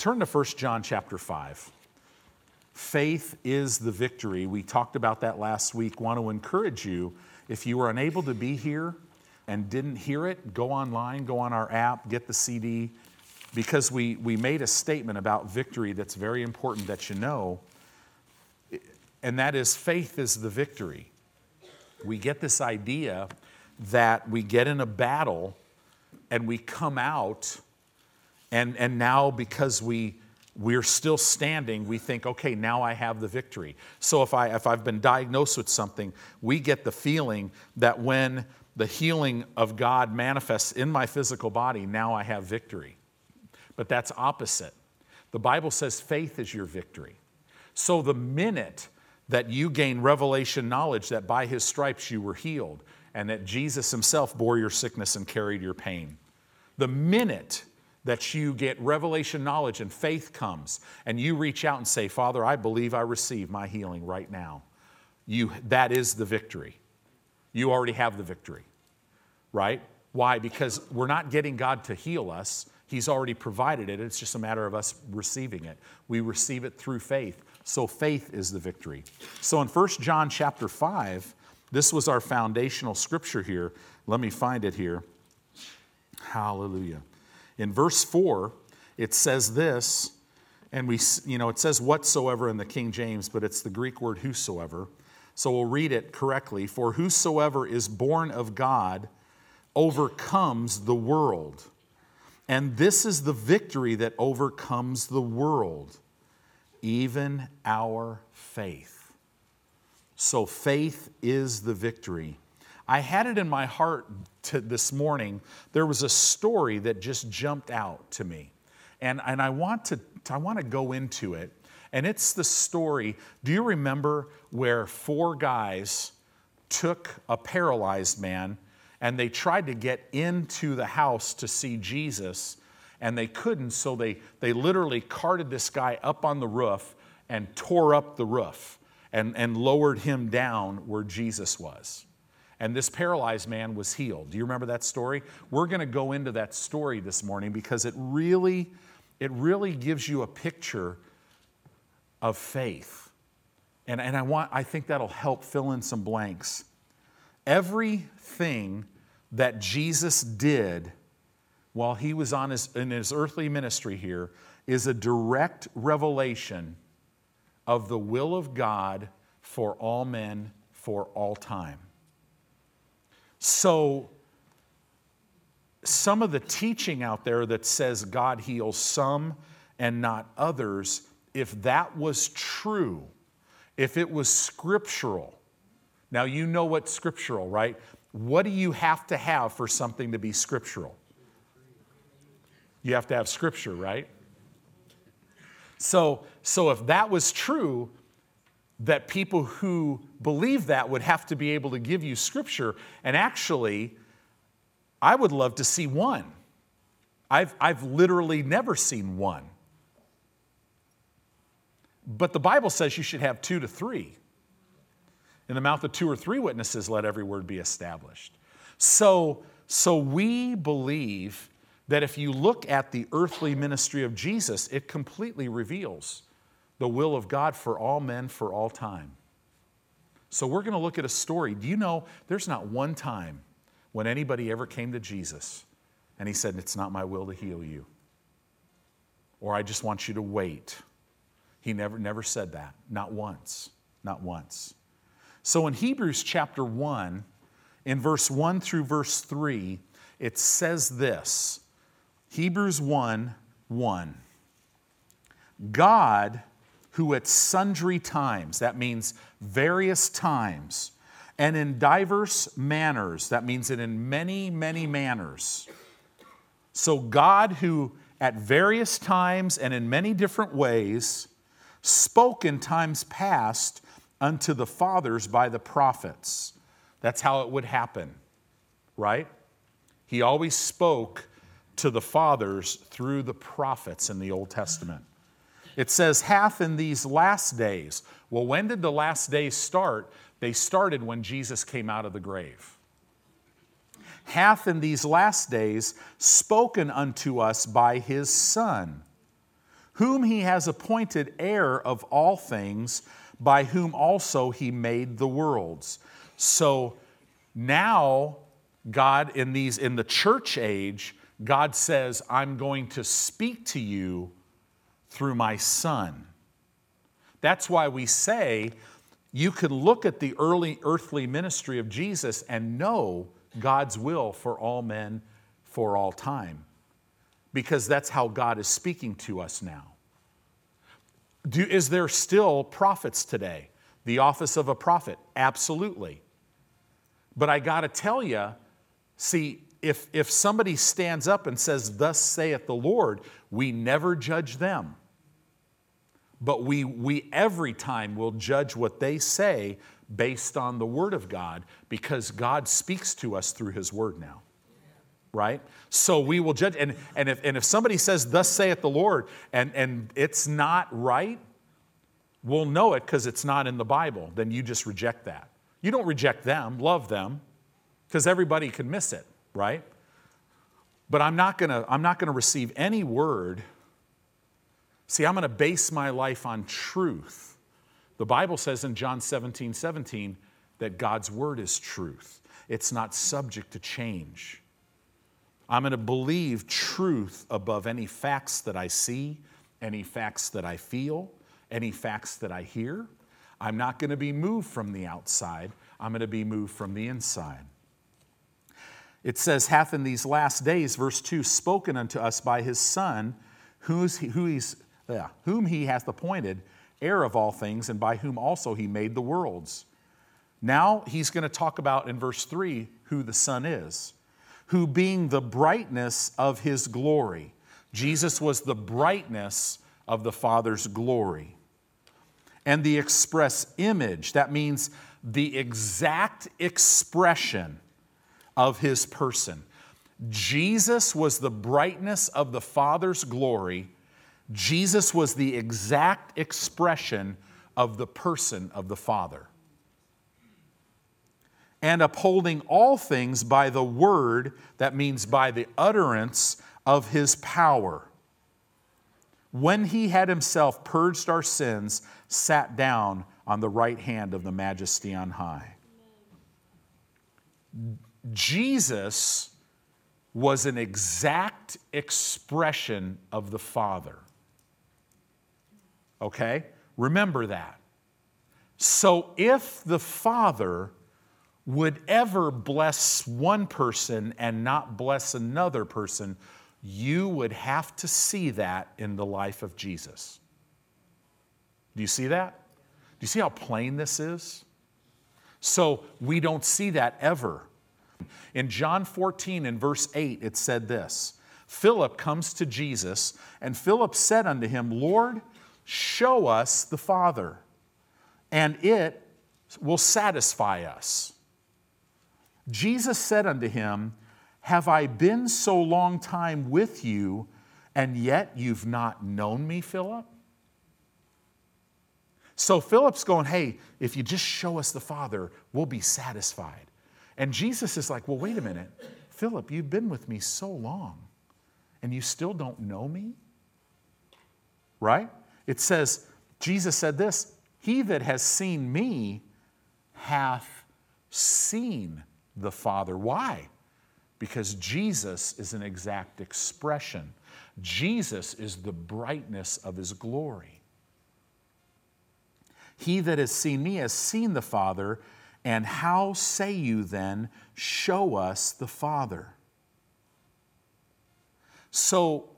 Turn to 1 John chapter 5. Faith is the victory. We talked about that last week. Want to encourage you if you were unable to be here and didn't hear it, go online, go on our app, get the CD, because we, we made a statement about victory that's very important that you know, and that is faith is the victory. We get this idea that we get in a battle and we come out, and, and now because we we're still standing, we think, okay, now I have the victory. So if, I, if I've been diagnosed with something, we get the feeling that when the healing of God manifests in my physical body, now I have victory. But that's opposite. The Bible says faith is your victory. So the minute that you gain revelation knowledge that by his stripes you were healed and that Jesus himself bore your sickness and carried your pain, the minute that you get revelation knowledge and faith comes and you reach out and say, Father, I believe I receive my healing right now. You, that is the victory. You already have the victory, right? Why? Because we're not getting God to heal us. He's already provided it. It's just a matter of us receiving it. We receive it through faith. So faith is the victory. So in 1 John chapter 5, this was our foundational scripture here. Let me find it here. Hallelujah. In verse 4, it says this, and we, you know, it says whatsoever in the King James, but it's the Greek word whosoever. So we'll read it correctly. For whosoever is born of God overcomes the world. And this is the victory that overcomes the world, even our faith. So faith is the victory. I had it in my heart to this morning. There was a story that just jumped out to me. And, and I, want to, I want to go into it. And it's the story. Do you remember where four guys took a paralyzed man and they tried to get into the house to see Jesus and they couldn't, so they, they literally carted this guy up on the roof and tore up the roof and, and lowered him down where Jesus was and this paralyzed man was healed. Do you remember that story? We're going to go into that story this morning because it really it really gives you a picture of faith. And, and I want I think that'll help fill in some blanks. Everything that Jesus did while he was on his, in his earthly ministry here is a direct revelation of the will of God for all men for all time. So, some of the teaching out there that says God heals some and not others, if that was true, if it was scriptural, now you know what scriptural, right? What do you have to have for something to be scriptural? You have to have scripture, right? So, so if that was true, that people who believe that would have to be able to give you scripture. And actually, I would love to see one. I've, I've literally never seen one. But the Bible says you should have two to three. In the mouth of two or three witnesses, let every word be established. So, so we believe that if you look at the earthly ministry of Jesus, it completely reveals the will of God for all men for all time. So we're going to look at a story. Do you know there's not one time when anybody ever came to Jesus and he said, It's not my will to heal you, or I just want you to wait. He never, never said that. Not once. Not once. So in Hebrews chapter 1, in verse 1 through verse 3, it says this Hebrews 1 1. God who at sundry times, that means various times, and in diverse manners, that means that in many, many manners. So, God, who at various times and in many different ways spoke in times past unto the fathers by the prophets. That's how it would happen, right? He always spoke to the fathers through the prophets in the Old Testament. It says, hath in these last days. Well, when did the last days start? They started when Jesus came out of the grave. Hath in these last days spoken unto us by his Son, whom he has appointed heir of all things, by whom also he made the worlds. So now, God, in these in the church age, God says, I'm going to speak to you through my son. That's why we say you can look at the early earthly ministry of Jesus and know God's will for all men for all time, because that's how God is speaking to us now. Do, is there still prophets today? The office of a prophet? Absolutely. But I got to tell you, see, if, if somebody stands up and says, Thus saith the Lord, we never judge them. But we, we every time will judge what they say based on the Word of God because God speaks to us through His Word now. Right? So we will judge. And, and, if, and if somebody says, Thus saith the Lord, and, and it's not right, we'll know it because it's not in the Bible. Then you just reject that. You don't reject them, love them, because everybody can miss it, right? But I'm not gonna, I'm not gonna receive any word. See, I'm gonna base my life on truth. The Bible says in John 17, 17, that God's word is truth. It's not subject to change. I'm going to believe truth above any facts that I see, any facts that I feel, any facts that I hear. I'm not going to be moved from the outside, I'm going to be moved from the inside. It says, hath in these last days, verse 2, spoken unto us by his Son, who's, who he's, yeah, whom he hath appointed, heir of all things, and by whom also he made the worlds. Now he's going to talk about in verse 3 who the Son is, who being the brightness of his glory. Jesus was the brightness of the Father's glory and the express image. That means the exact expression of his person. Jesus was the brightness of the Father's glory. Jesus was the exact expression of the person of the Father. And upholding all things by the word, that means by the utterance of his power when he had himself purged our sins, sat down on the right hand of the majesty on high. Jesus was an exact expression of the Father. Okay? Remember that. So if the Father would ever bless one person and not bless another person, you would have to see that in the life of Jesus. Do you see that? Do you see how plain this is? So we don't see that ever. In John 14, in verse 8, it said this Philip comes to Jesus, and Philip said unto him, Lord, show us the Father, and it will satisfy us. Jesus said unto him, have I been so long time with you, and yet you've not known me, Philip? So Philip's going, Hey, if you just show us the Father, we'll be satisfied. And Jesus is like, Well, wait a minute. Philip, you've been with me so long, and you still don't know me? Right? It says, Jesus said this He that has seen me hath seen the Father. Why? because Jesus is an exact expression. Jesus is the brightness of his glory. He that has seen me has seen the Father, and how say you then, Show us the Father? So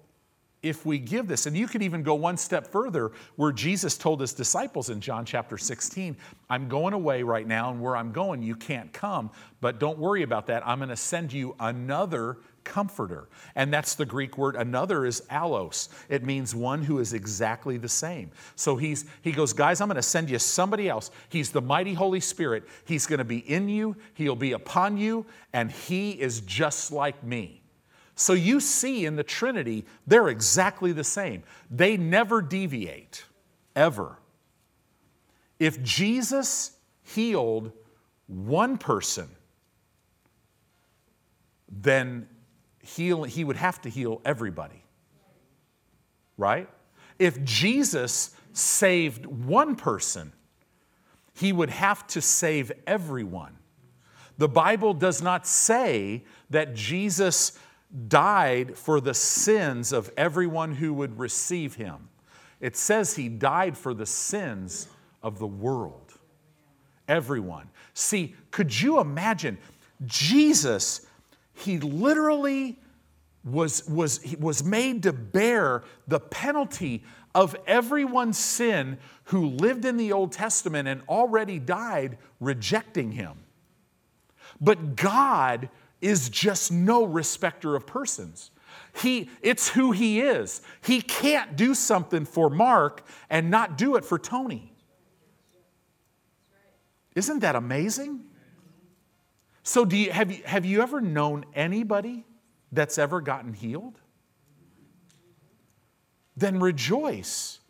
if we give this, and you could even go one step further where Jesus told his disciples in John chapter 16, I'm going away right now, and where I'm going, you can't come, but don't worry about that. I'm going to send you another comforter. And that's the Greek word another is allos. It means one who is exactly the same. So he's he goes, guys, I'm going to send you somebody else. He's the mighty Holy Spirit. He's going to be in you, he'll be upon you, and he is just like me. So you see in the Trinity, they're exactly the same. They never deviate, ever. If Jesus healed one person, then heal, he would have to heal everybody. Right? if Jesus saved one person, he would have to save everyone. The Bible does not say that Jesus died for the sins of everyone who would receive him. It says he died for the sins of the world. Everyone. See, could you imagine? Jesus, he literally was, was, was made to bear the penalty of everyone's sin who lived in the Old Testament and already died rejecting him. But God is just no respecter of persons. He, it's who he is. He can't do something for Mark and not do it for Tony. Isn't that amazing? So, do you, have, you, have you ever known anybody that's ever gotten healed? Then rejoice.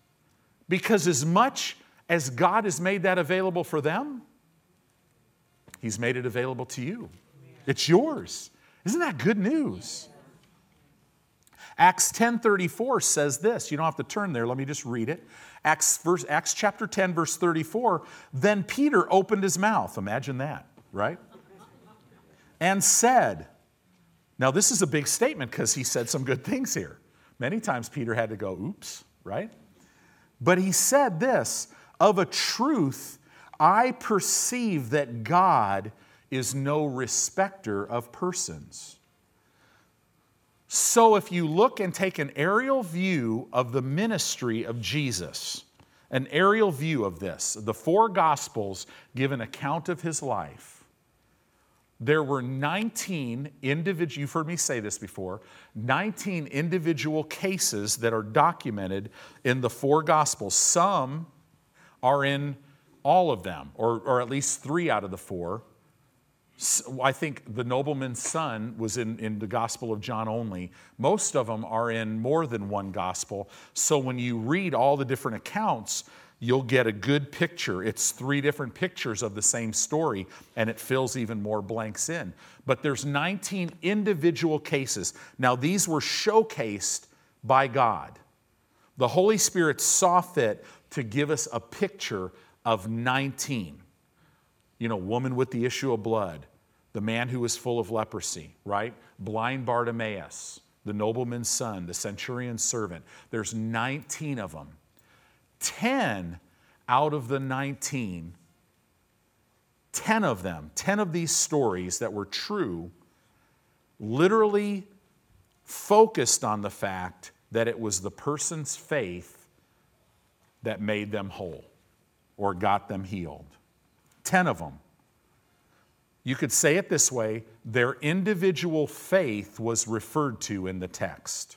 Because as much as God has made that available for them, He's made it available to you. It's yours. Isn't that good news? Acts 10:34 says this. You don't have to turn there. Let me just read it. Acts, verse, Acts chapter 10, verse 34. Then Peter opened his mouth. Imagine that, right? And said, Now, this is a big statement because he said some good things here. Many times Peter had to go, oops, right? But he said this Of a truth, I perceive that God is no respecter of persons. So, if you look and take an aerial view of the ministry of Jesus, an aerial view of this, the four Gospels give an account of his life. There were 19 individual, you've heard me say this before, 19 individual cases that are documented in the four Gospels. Some are in all of them, or, or at least three out of the four. I think the nobleman's son was in, in the Gospel of John only. Most of them are in more than one gospel. So when you read all the different accounts, you'll get a good picture. It's three different pictures of the same story, and it fills even more blanks in. But there's 19 individual cases. Now, these were showcased by God. The Holy Spirit saw fit to give us a picture of 19. You know, woman with the issue of blood, the man who was full of leprosy, right? Blind Bartimaeus, the nobleman's son, the centurion's servant. There's 19 of them. 10 out of the 19, 10 of them, 10 of these stories that were true, literally focused on the fact that it was the person's faith that made them whole or got them healed. 10 of them. You could say it this way their individual faith was referred to in the text.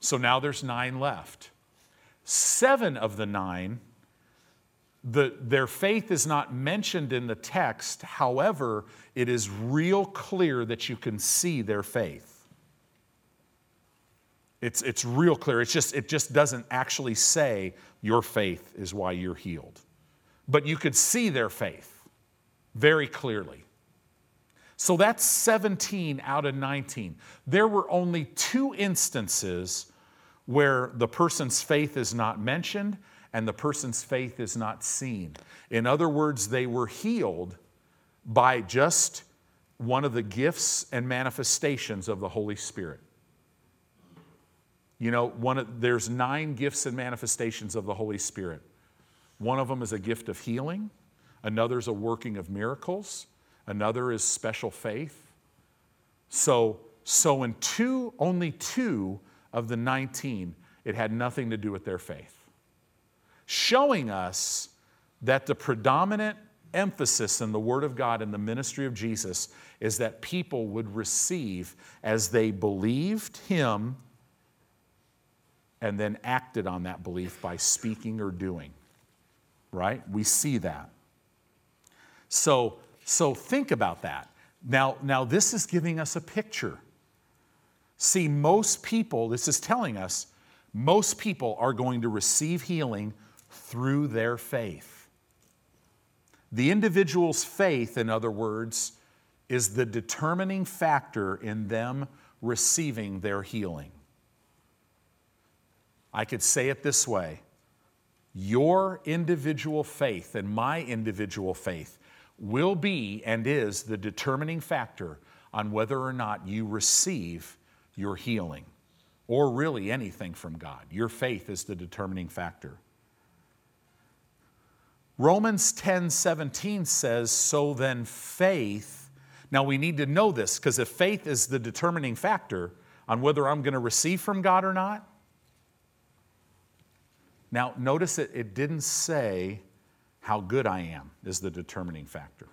So now there's nine left. Seven of the nine, the, their faith is not mentioned in the text. However, it is real clear that you can see their faith. It's, it's real clear. It's just, it just doesn't actually say your faith is why you're healed. But you could see their faith very clearly. So that's 17 out of 19. There were only two instances where the person's faith is not mentioned and the person's faith is not seen. In other words, they were healed by just one of the gifts and manifestations of the Holy Spirit. You know, one of, there's nine gifts and manifestations of the Holy Spirit. One of them is a gift of healing, another is a working of miracles, another is special faith. So, so in two, only two of the 19, it had nothing to do with their faith. Showing us that the predominant emphasis in the Word of God and the ministry of Jesus is that people would receive as they believed Him and then acted on that belief by speaking or doing right? We see that. So, so think about that. Now, now this is giving us a picture. See, most people, this is telling us, most people are going to receive healing through their faith. The individual's faith, in other words, is the determining factor in them receiving their healing. I could say it this way Your individual faith and my individual faith will be and is the determining factor on whether or not you receive your healing or really anything from God. Your faith is the determining factor. Romans 10 17 says, So then faith, now we need to know this because if faith is the determining factor on whether I'm going to receive from God or not, now notice it, it didn't say how good I am is the determining factor.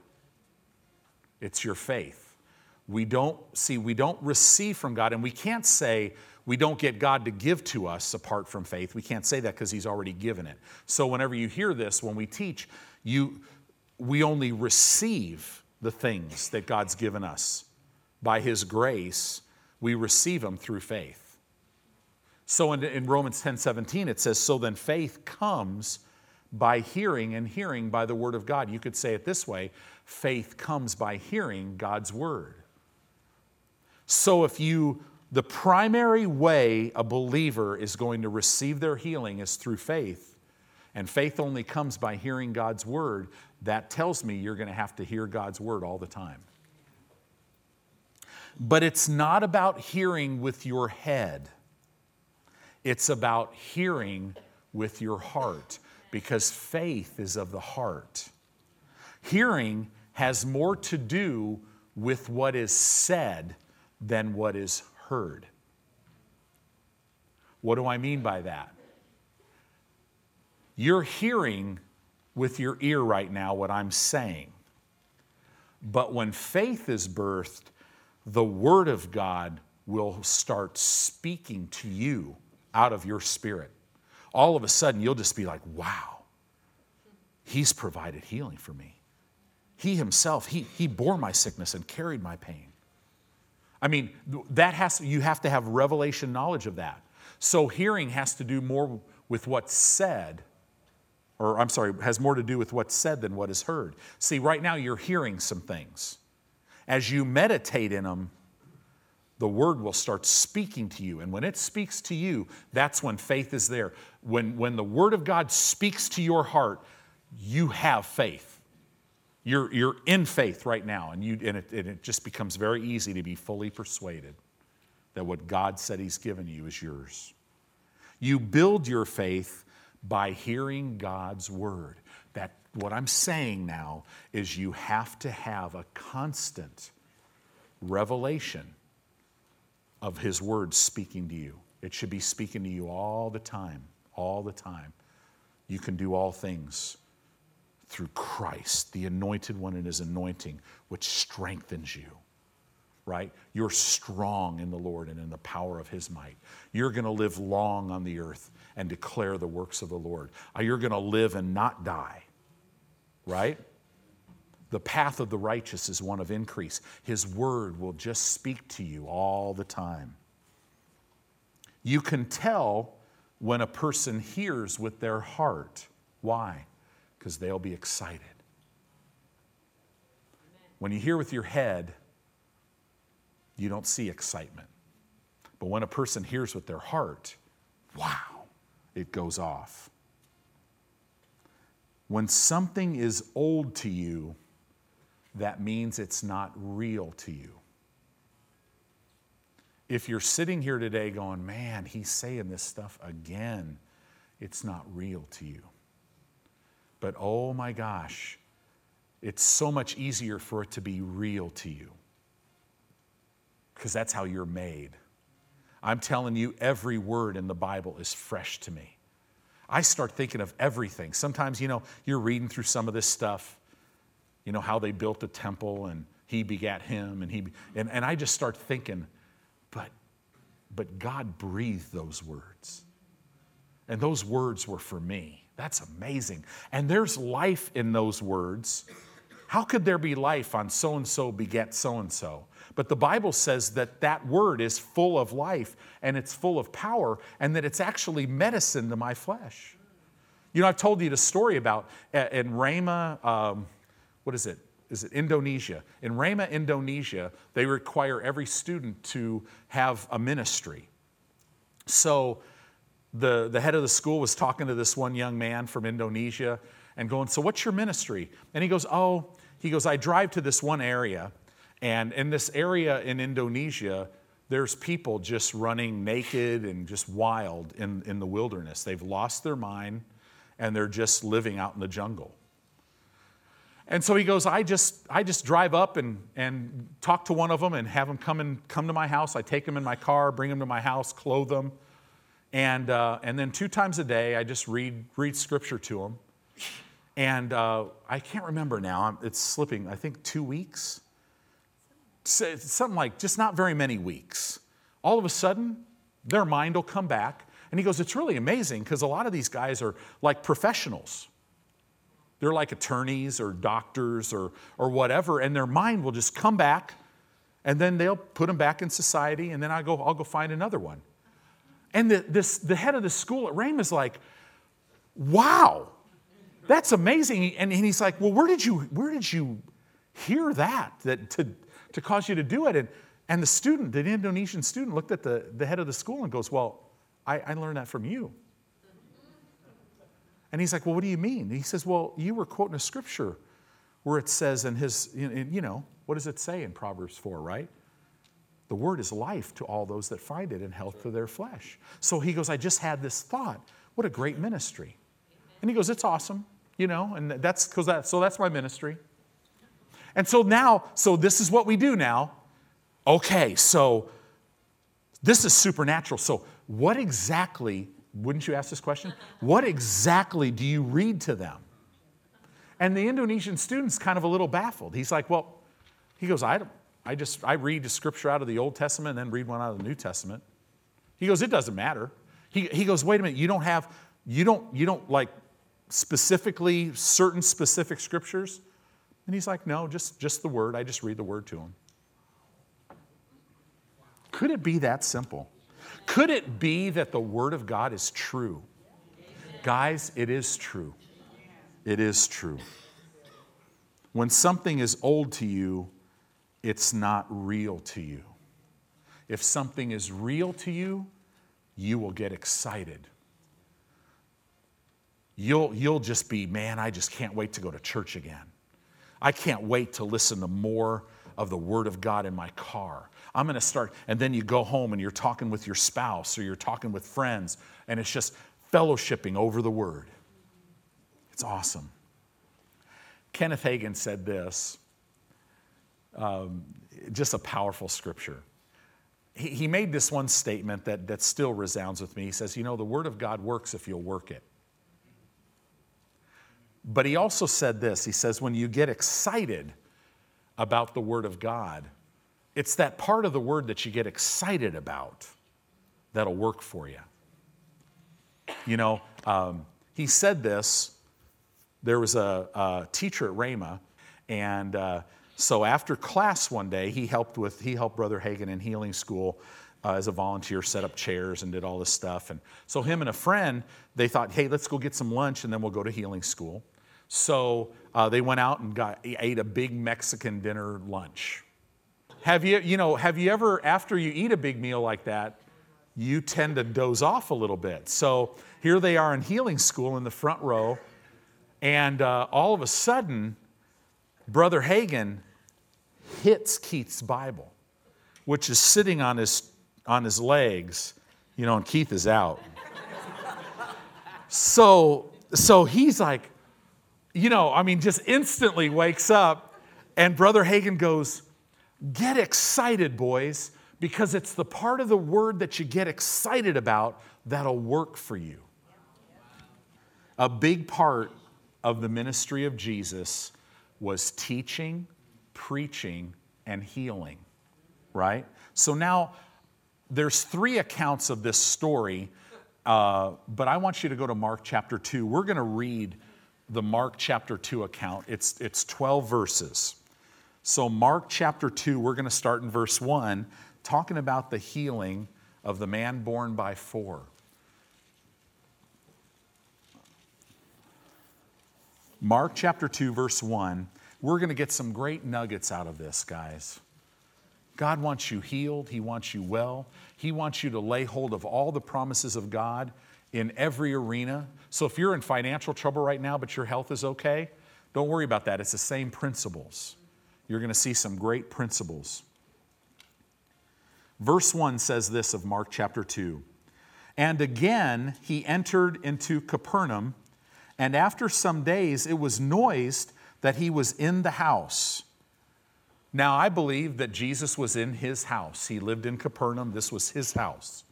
It's your faith. We don't see, we don't receive from God, and we can't say, we don't get God to give to us apart from faith. We can't say that because He's already given it. So whenever you hear this, when we teach, you, we only receive the things that God's given us. By His grace, we receive them through faith. So in, in Romans 10 17, it says, So then faith comes by hearing, and hearing by the word of God. You could say it this way faith comes by hearing God's word. So if you the primary way a believer is going to receive their healing is through faith. And faith only comes by hearing God's word. That tells me you're going to have to hear God's word all the time. But it's not about hearing with your head, it's about hearing with your heart because faith is of the heart. Hearing has more to do with what is said than what is heard. What do I mean by that? You're hearing with your ear right now what I'm saying. But when faith is birthed, the Word of God will start speaking to you out of your spirit. All of a sudden, you'll just be like, wow, He's provided healing for me. He Himself, He, he bore my sickness and carried my pain. I mean, that has you have to have revelation knowledge of that. So hearing has to do more with what's said, or I'm sorry, has more to do with what's said than what is heard. See, right now you're hearing some things. As you meditate in them, the word will start speaking to you. And when it speaks to you, that's when faith is there. When, when the word of God speaks to your heart, you have faith. You're, you're in faith right now, and, you, and, it, and it just becomes very easy to be fully persuaded that what God said He's given you is yours. You build your faith by hearing God's word. That what I'm saying now is you have to have a constant revelation of His word speaking to you. It should be speaking to you all the time, all the time. You can do all things through Christ, the anointed one and his anointing, which strengthens you, right? You're strong in the Lord and in the power of his might. You're going to live long on the earth and declare the works of the Lord. You're going to live and not die, right? The path of the righteous is one of increase. His word will just speak to you all the time. You can tell when a person hears with their heart. Why? because they'll be excited. When you hear with your head, you don't see excitement. But when a person hears with their heart, wow, it goes off. When something is old to you, that means it's not real to you. If you're sitting here today going, man, he's saying this stuff again, it's not real to you. But oh my gosh, it's so much easier for it to be real to you because that's how you're made. I'm telling you, every word in the Bible is fresh to me. I start thinking of everything. Sometimes, you know, you're reading through some of this stuff, you know, how they built the temple and he begat him and he, and, and I just start thinking, but, but God breathed those words. And those words were for me. That's amazing. And there's life in those words. How could there be life on so and so beget so and so? But the Bible says that that word is full of life and it's full of power and that it's actually medicine to my flesh. You know, I've told you the story about uh, in Rhema, um, what is it? Is it Indonesia? In Rhema, Indonesia, they require every student to have a ministry. So the, the head of the school was talking to this one young man from Indonesia and going, So, what's your ministry? And he goes, Oh, he goes, I drive to this one area, and in this area in Indonesia, there's people just running naked and just wild in, in the wilderness. They've lost their mind and they're just living out in the jungle. And so he goes, I just, I just drive up and, and talk to one of them and have them come, and, come to my house. I take them in my car, bring them to my house, clothe them. And, uh, and then two times a day, I just read, read scripture to them. And uh, I can't remember now, it's slipping, I think two weeks something like just not very many weeks. All of a sudden, their mind will come back. And he goes, It's really amazing because a lot of these guys are like professionals. They're like attorneys or doctors or, or whatever, and their mind will just come back, and then they'll put them back in society, and then I go, I'll go find another one. And the, this, the head of the school at Rhema is like, wow, that's amazing. And, and he's like, well, where did you, where did you hear that? That to, to cause you to do it. And, and the student, the Indonesian student, looked at the, the head of the school and goes, Well, I, I learned that from you. And he's like, Well, what do you mean? And he says, Well, you were quoting a scripture where it says in his, in, you know, what does it say in Proverbs 4, right? The word is life to all those that find it and health to their flesh. So he goes, I just had this thought. What a great ministry. And he goes, It's awesome, you know, and that's because that, so that's my ministry. And so now, so this is what we do now. Okay, so this is supernatural. So, what exactly, wouldn't you ask this question? What exactly do you read to them? And the Indonesian student's kind of a little baffled. He's like, Well, he goes, I, I just, I read the scripture out of the Old Testament and then read one out of the New Testament. He goes, It doesn't matter. He, he goes, Wait a minute, you don't have, you don't, you don't like specifically certain specific scriptures? And he's like, No, just, just the word. I just read the word to him. Could it be that simple? Could it be that the word of God is true? Guys, it is true. It is true. When something is old to you, it's not real to you. If something is real to you, you will get excited. You'll, you'll just be, man, I just can't wait to go to church again. I can't wait to listen to more of the Word of God in my car. I'm going to start, and then you go home and you're talking with your spouse or you're talking with friends, and it's just fellowshipping over the Word. It's awesome. Kenneth Hagin said this, um, just a powerful scripture. He, he made this one statement that, that still resounds with me. He says, You know, the Word of God works if you'll work it. But he also said this he says, when you get excited about the Word of God, it's that part of the Word that you get excited about that'll work for you. You know, um, he said this. There was a, a teacher at Rhema, and uh, so after class one day, he helped with he helped Brother Hagin in healing school uh, as a volunteer, set up chairs and did all this stuff. And so him and a friend, they thought, hey, let's go get some lunch and then we'll go to healing school. So uh, they went out and got, ate a big Mexican dinner lunch. Have you, you know, have you ever, after you eat a big meal like that, you tend to doze off a little bit. So here they are in healing school in the front row, and uh, all of a sudden, Brother Hagin hits Keith's Bible, which is sitting on his, on his legs, you know, and Keith is out. so, so he's like, you know, I mean, just instantly wakes up, and Brother Hagin goes, Get excited, boys, because it's the part of the word that you get excited about that'll work for you. A big part of the ministry of Jesus was teaching, preaching, and healing, right? So now there's three accounts of this story, uh, but I want you to go to Mark chapter 2. We're going to read the Mark chapter 2 account. It's, it's 12 verses. So, Mark chapter 2, we're going to start in verse 1, talking about the healing of the man borne by four. Mark chapter 2, verse 1. We're going to get some great nuggets out of this, guys. God wants you healed. He wants you well. He wants you to lay hold of all the promises of God in every arena. So if you're in financial trouble right now, but your health is okay, don't worry about that. It's the same principles. You're going to see some great principles. Verse 1 says this of Mark chapter 2 And again he entered into Capernaum, and after some days it was noised that he was in the house. Now, I believe that Jesus was in his house. He lived in Capernaum, this was his house.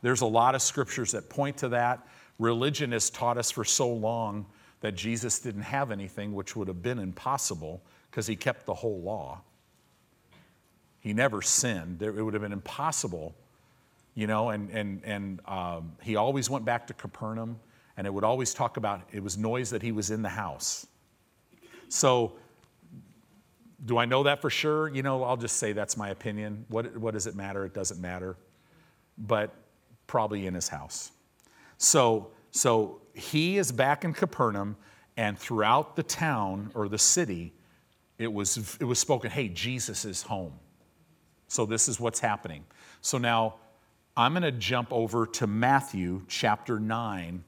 There's a lot of scriptures that point to that. Religion has taught us for so long that Jesus didn't have anything, which would have been impossible because he kept the whole law. He never sinned. It would have been impossible, you know, and, and, and um, he always went back to Capernaum, and it would always talk about it was noise that he was in the house. So, do I know that for sure? You know, I'll just say that's my opinion. What, what does it matter? It doesn't matter. But probably in his house. So, so he is back in Capernaum, and throughout the town or the city, it was, it was spoken, hey, Jesus is home. So this is what's happening. So now I'm going to jump over to Matthew chapter 9.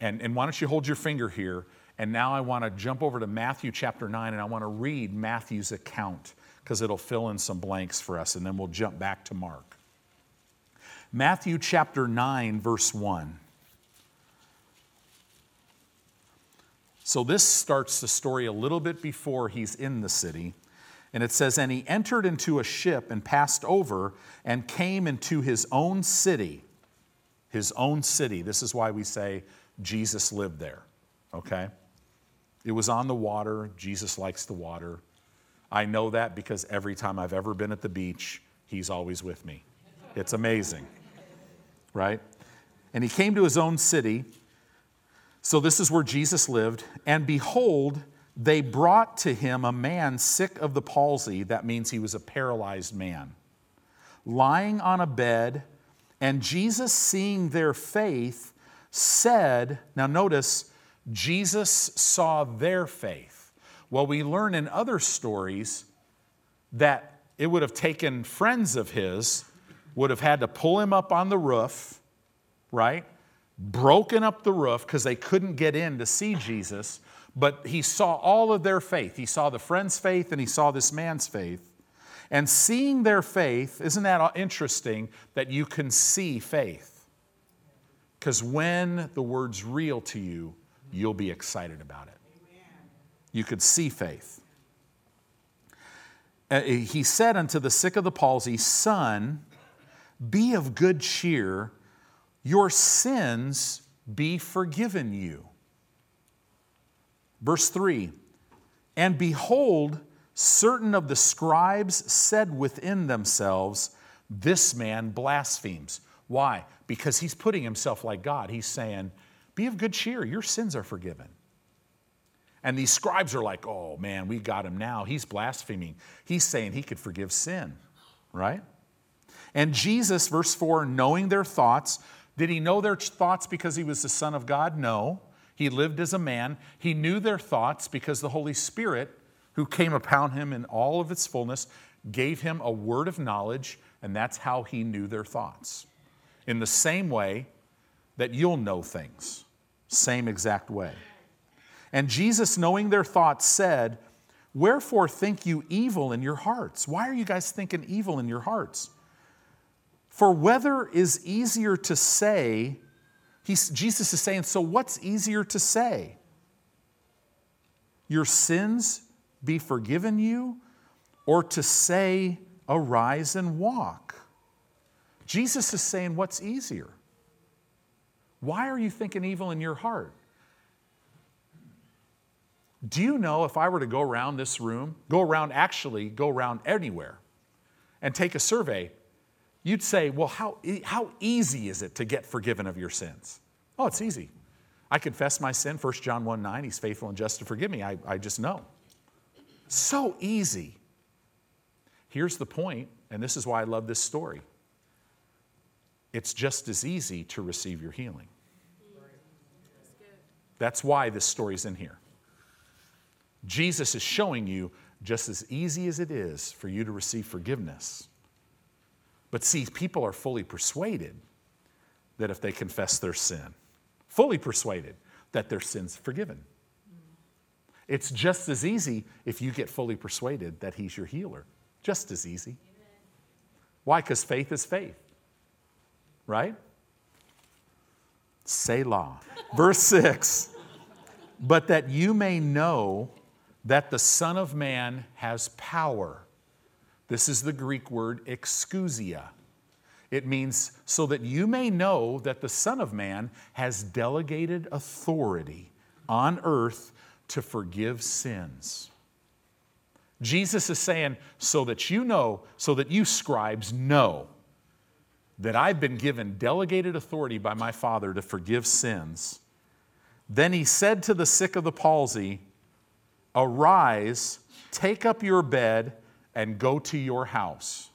And, and why don't you hold your finger here? And now I want to jump over to Matthew chapter 9 and I want to read Matthew's account because it'll fill in some blanks for us. And then we'll jump back to Mark. Matthew chapter 9, verse 1. So this starts the story a little bit before he's in the city. And it says, And he entered into a ship and passed over and came into his own city. His own city. This is why we say Jesus lived there, okay? It was on the water. Jesus likes the water. I know that because every time I've ever been at the beach, he's always with me. It's amazing, right? And he came to his own city. So this is where Jesus lived. And behold, they brought to him a man sick of the palsy. That means he was a paralyzed man, lying on a bed. And Jesus, seeing their faith, said, Now notice, Jesus saw their faith. Well, we learn in other stories that it would have taken friends of his, would have had to pull him up on the roof, right? Broken up the roof because they couldn't get in to see Jesus but he saw all of their faith. He saw the friend's faith and he saw this man's faith. And seeing their faith, isn't that interesting that you can see faith? Because when the word's real to you, you'll be excited about it. You could see faith. Uh, he said unto the sick of the palsy, Son, be of good cheer, your sins be forgiven you. Verse 3 And behold, certain of the scribes said within themselves, This man blasphemes. Why? Because he's putting himself like God. He's saying, Be of good cheer, your sins are forgiven. And these scribes are like, Oh man, we got him now. He's blaspheming. He's saying he could forgive sin, right? And Jesus, verse 4, knowing their thoughts, did he know their thoughts because he was the Son of God? No. He lived as a man. He knew their thoughts because the Holy Spirit, who came upon him in all of its fullness, gave him a word of knowledge, and that's how he knew their thoughts. In the same way that you'll know things, same exact way. And Jesus, knowing their thoughts, said, Wherefore think you evil in your hearts? Why are you guys thinking evil in your hearts? For whether is easier to say, Jesus is saying, so what's easier to say? Your sins be forgiven you, or to say, arise and walk? Jesus is saying, what's easier? Why are you thinking evil in your heart? Do you know if I were to go around this room, go around, actually, go around anywhere, and take a survey, you'd say, well, how, how easy is it to get forgiven of your sins? Oh, it's easy. I confess my sin, 1 John 1 9, he's faithful and just to forgive me. I, I just know. So easy. Here's the point, and this is why I love this story it's just as easy to receive your healing. That's why this story's in here. Jesus is showing you just as easy as it is for you to receive forgiveness. But see, people are fully persuaded that if they confess their sin, fully persuaded that their sin's forgiven. It's just as easy if you get fully persuaded that he's your healer. Just as easy. Why? Because faith is faith. Right? Selah. Verse 6 But that you may know that the Son of Man has power. This is the Greek word exousia. It means so that you may know that the Son of Man has delegated authority on earth to forgive sins. Jesus is saying, so that you know, so that you scribes know that I've been given delegated authority by my Father to forgive sins. Then he said to the sick of the palsy, Arise, take up your bed, and go to your house.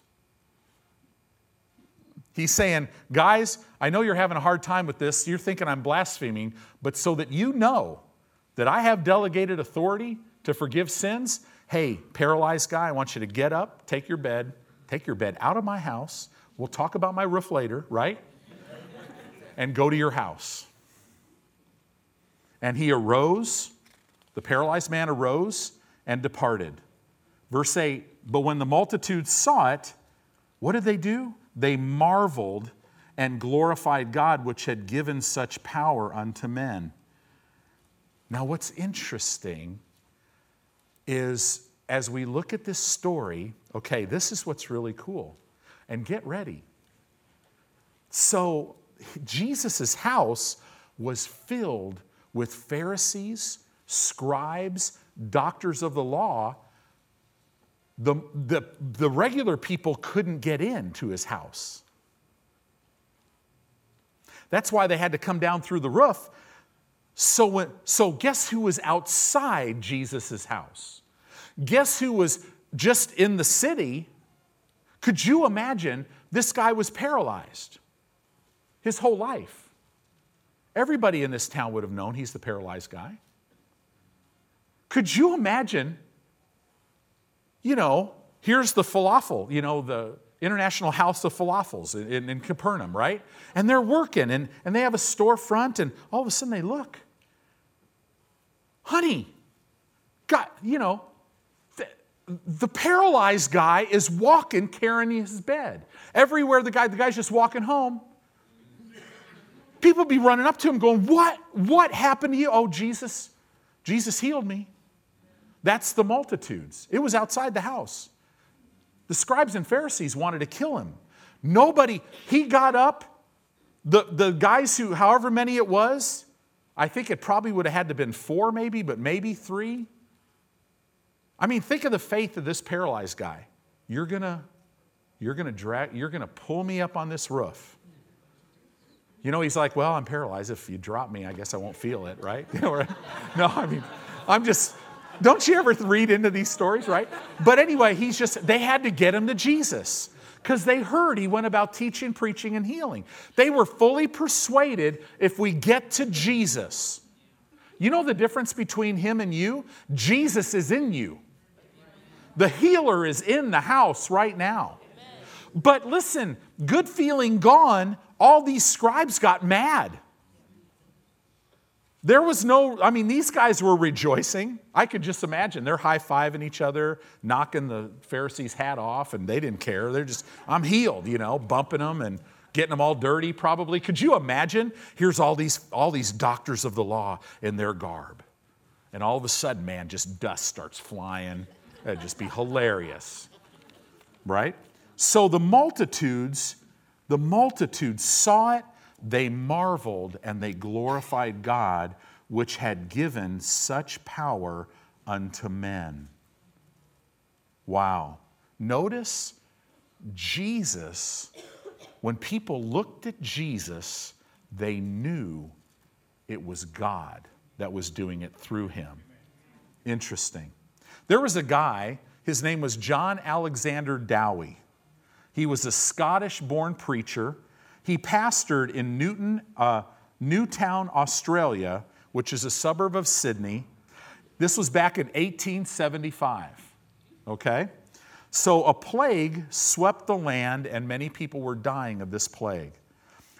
He's saying, Guys, I know you're having a hard time with this. You're thinking I'm blaspheming, but so that you know that I have delegated authority to forgive sins, hey, paralyzed guy, I want you to get up, take your bed, take your bed out of my house. We'll talk about my roof later, right? and go to your house. And he arose, the paralyzed man arose and departed. Verse 8 But when the multitude saw it, what did they do? They marveled and glorified God, which had given such power unto men. Now, what's interesting is as we look at this story, okay, this is what's really cool. And get ready. So, Jesus' house was filled with Pharisees, scribes, doctors of the law. The, the, the regular people couldn't get into his house. That's why they had to come down through the roof so, when, so guess who was outside Jesus' house? Guess who was just in the city? Could you imagine this guy was paralyzed his whole life? Everybody in this town would have known he's the paralyzed guy. Could you imagine, you know, here's the falafel, you know, the International House of Falafels in, in, in Capernaum, right? And they're working and, and they have a storefront, and all of a sudden they look honey, God, you know, the, the paralyzed guy is walking, carrying his bed. Everywhere the guy, the guy's just walking home. People be running up to him going, What? What happened to you? Oh, Jesus, Jesus healed me. That's the multitudes. It was outside the house. The scribes and Pharisees wanted to kill him. Nobody, he got up. The, the guys who, however many it was, I think it probably would have had to have been four, maybe, but maybe three. I mean, think of the faith of this paralyzed guy. You're gonna, you're gonna drag, you're gonna pull me up on this roof. You know, he's like, well, I'm paralyzed. If you drop me, I guess I won't feel it, right? no, I mean, I'm just, don't you ever read into these stories, right? But anyway, he's just, they had to get him to Jesus because they heard he went about teaching, preaching, and healing. They were fully persuaded if we get to Jesus. You know the difference between him and you? Jesus is in you. The healer is in the house right now. But listen, good feeling gone, all these scribes got mad. There was no, I mean, these guys were rejoicing. I could just imagine they're high fiving each other, knocking the Pharisees' hat off, and they didn't care. They're just, I'm healed, you know, bumping them and getting them all dirty, probably. Could you imagine? Here's all these, all these doctors of the law in their garb. And all of a sudden, man, just dust starts flying. That'd just be hilarious, right? So the multitudes, the multitudes saw it they marveled and they glorified God, which had given such power unto men. Wow. Notice Jesus, when people looked at Jesus, they knew it was God that was doing it through him. Interesting. There was a guy, his name was John Alexander Dowie. He was a Scottish born preacher he pastored in Newton, uh, Newtown, Australia, which is a suburb of Sydney. This was back in 1875. Okay? So a plague swept the land, and many people were dying of this plague.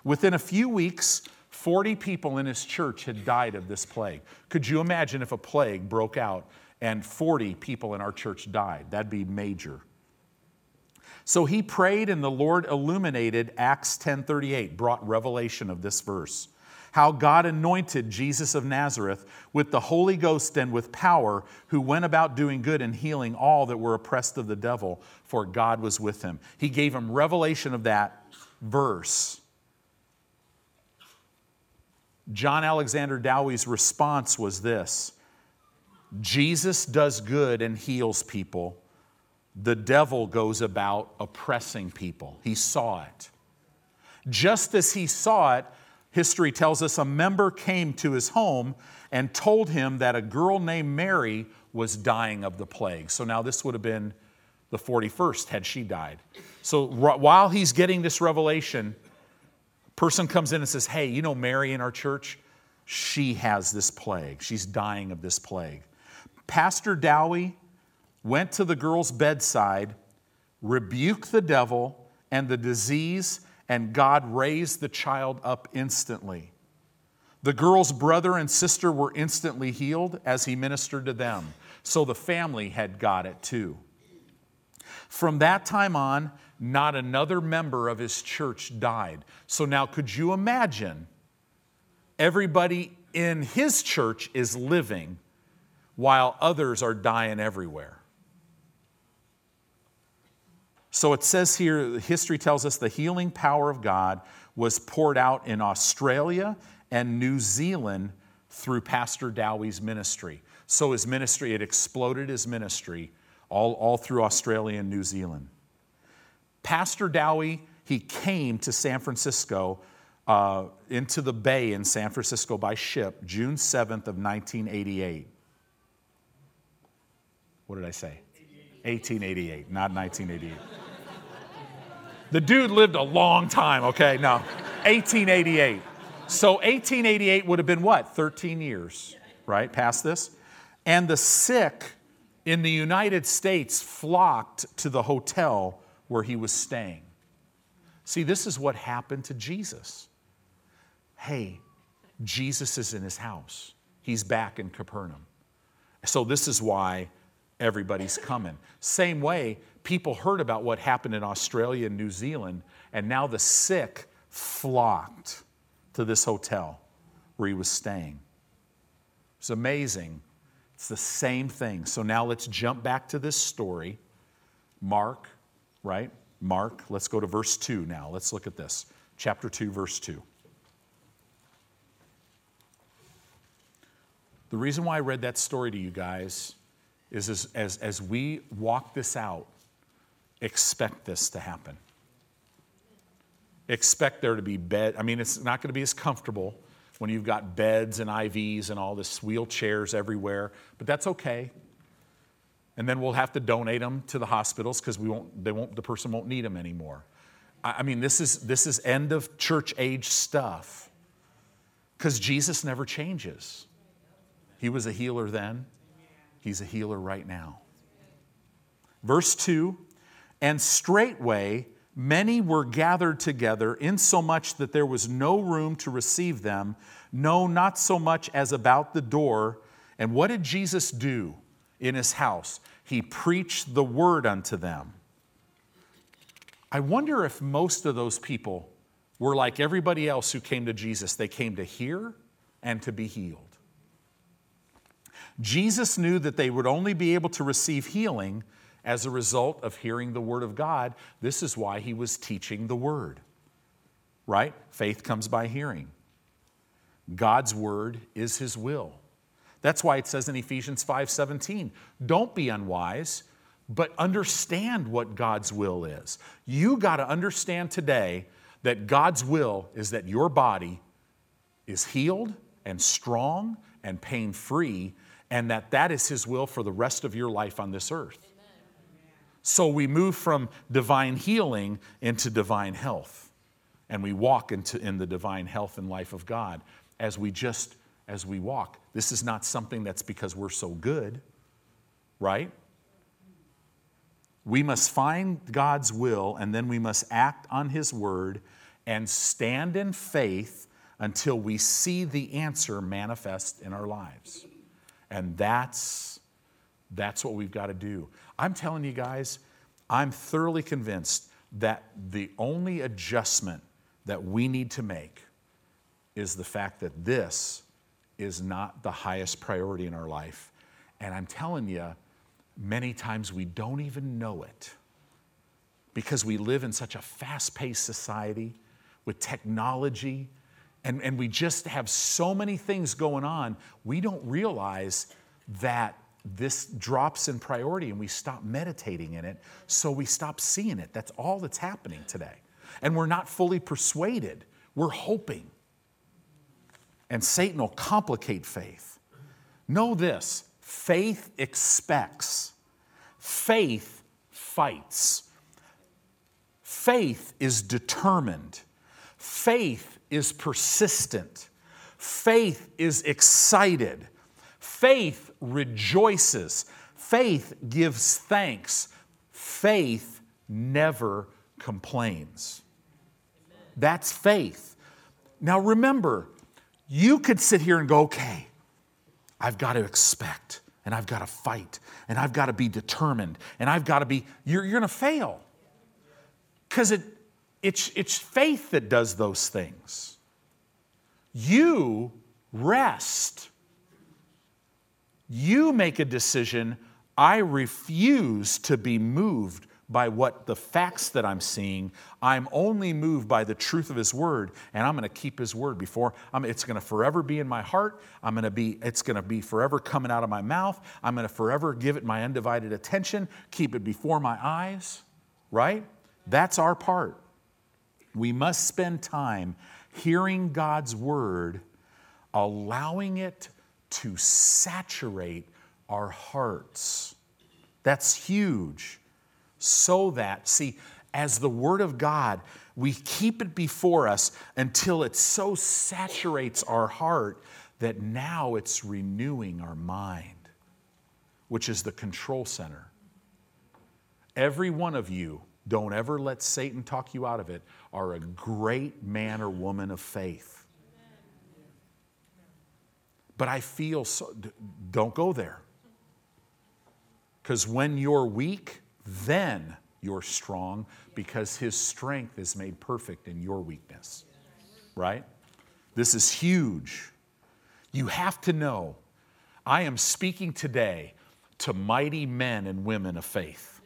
Within a few weeks, 40 people in his church had died of this plague. Could you imagine if a plague broke out and 40 people in our church died? That'd be major. So he prayed and the Lord illuminated Acts 10:38, brought revelation of this verse. How God anointed Jesus of Nazareth with the Holy Ghost and with power, who went about doing good and healing all that were oppressed of the devil, for God was with him. He gave him revelation of that verse. John Alexander Dowie's response was this Jesus does good and heals people the devil goes about oppressing people. He saw it. Just as he saw it, history tells us a member came to his home and told him that a girl named Mary was dying of the plague. So now this would have been the 41st had she died. So while he's getting this revelation, person comes in and says, "Hey, you know Mary in our church? She has this plague. She's dying of this plague." Pastor Dowie went to the girl's bedside, rebuked the devil and the disease, and God raised the child up instantly. The girl's brother and sister were instantly healed as he ministered to them. So the family had got it too. From that time on, not another member of his church died. So now, could you imagine everybody in his church is living while others are dying everywhere? So it says here, history tells us the healing power of God was poured out in Australia and New Zealand through Pastor Dowie's ministry. So his ministry, it exploded his ministry all, all through Australia and New Zealand. Pastor Dowie, he came to San Francisco, uh, into the bay in San Francisco by ship, June 7th of 1988. What did I say? 1888, not 1988. The dude lived a long time, okay? No, 1888. So 1888 would have been what? 13 years, right? Past this. And the sick in the United States flocked to the hotel where he was staying. See, this is what happened to Jesus. Hey, Jesus is in his house, he's back in Capernaum. So, this is why everybody's coming. Same way, people heard about what happened in Australia and New Zealand, and now the sick flocked to this hotel where he was staying. It's amazing. It's the same thing. So now let's jump back to this story. Mark, right? Mark, let's go to verse 2 now. Let's look at this. Chapter 2, verse 2. The reason why I read that story to you guys is as, as, as we walk this out, expect this to happen. Expect there to be bed. I mean, it's not going to be as comfortable when you've got beds and IVs and all this wheelchairs everywhere, but that's okay. And then we'll have to donate them to the hospitals because we won't, they won't, the person won't need them anymore. I, I mean, this is, this is end of church age stuff because Jesus never changes. He was a healer then, He's a healer right now. Verse 2 And straightway many were gathered together, insomuch that there was no room to receive them, no, not so much as about the door. And what did Jesus do in his house? He preached the word unto them. I wonder if most of those people were like everybody else who came to Jesus. They came to hear and to be healed. Jesus knew that they would only be able to receive healing as a result of hearing the Word of God. This is why he was teaching the Word, right? Faith comes by hearing. God's Word is His will. That's why it says in Ephesians 5:17, don't be unwise, but understand what God's will is. You got to understand today that God's will is that your body is healed and strong and pain-free and that that is His will for the rest of your life on this earth. So we move from divine healing into divine health, and we walk into in the divine health and life of God as we just as we walk. This is not something that's because we're so good, right? We must find God's will and then we must act on His word and stand in faith until we see the answer manifest in our lives. And that's that's what we've got to do. I'm telling you guys, I'm thoroughly convinced that the only adjustment that we need to make is the fact that this is not the highest priority in our life. And I'm telling you, many times we don't even know it because we live in such a fast paced society with technology, and, and we just have so many things going on, we don't realize that this drops in priority and we stop meditating in it, so we stop seeing it. That's all that's happening today. And we're not fully persuaded, we're hoping. And Satan will complicate faith. Know this faith expects, faith fights, faith is determined, faith is persistent, faith is excited. Faith rejoices. Faith gives thanks. Faith never complains. That's faith. Now remember, you could sit here and go, okay, I've got to expect and I've got to fight and I've got to be determined and I've got to be, you're, you're going to fail. Because it, it's, it's faith that does those things. You rest you make a decision. I refuse to be moved by what the facts that I'm seeing. I'm only moved by the truth of His Word, and I'm going to keep His Word before. I'm, it's going to forever be in my heart. I'm going to be. It's going to be forever coming out of my mouth. I'm going to forever give it my undivided attention. Keep it before my eyes. Right? That's our part. We must spend time hearing God's Word, allowing it to saturate our hearts. That's huge. So that, see, as the Word of God, we keep it before us until it so saturates our heart that now it's renewing our mind, which is the control center. Every one of you, don't ever let Satan talk you out of it, are a great man or woman of faith. But I feel so, don't go there. Because when you're weak, then you're strong because his strength is made perfect in your weakness. Right? This is huge. You have to know I am speaking today to mighty men and women of faith.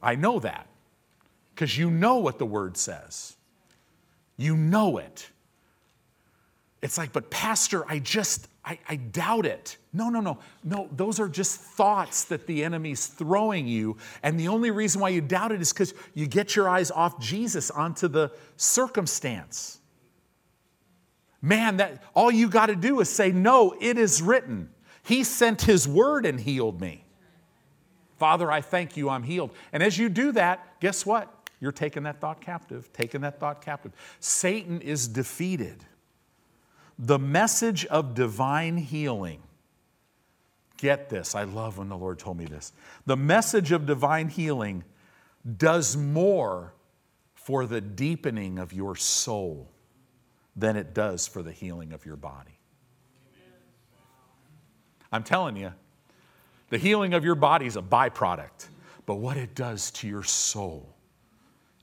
I know that because you know what the word says. You know it. It's like, but Pastor, I just, I, I, doubt it. No, no, no. No, those are just thoughts that the enemy's throwing you. And the only reason why you doubt it is because you get your eyes off Jesus onto the circumstance. Man, that all you got to do is say, No, it is written. He sent his word and healed me. Father, I thank you, I'm healed. And as you do that, guess what? You're taking that thought captive, taking that thought captive. Satan is defeated. The message of divine healing. Get this, I love when the Lord told me this. The message of divine healing does more for the deepening of your soul than it does for the healing of your body. I'm telling you, the healing of your body is a byproduct, but what it does to your soul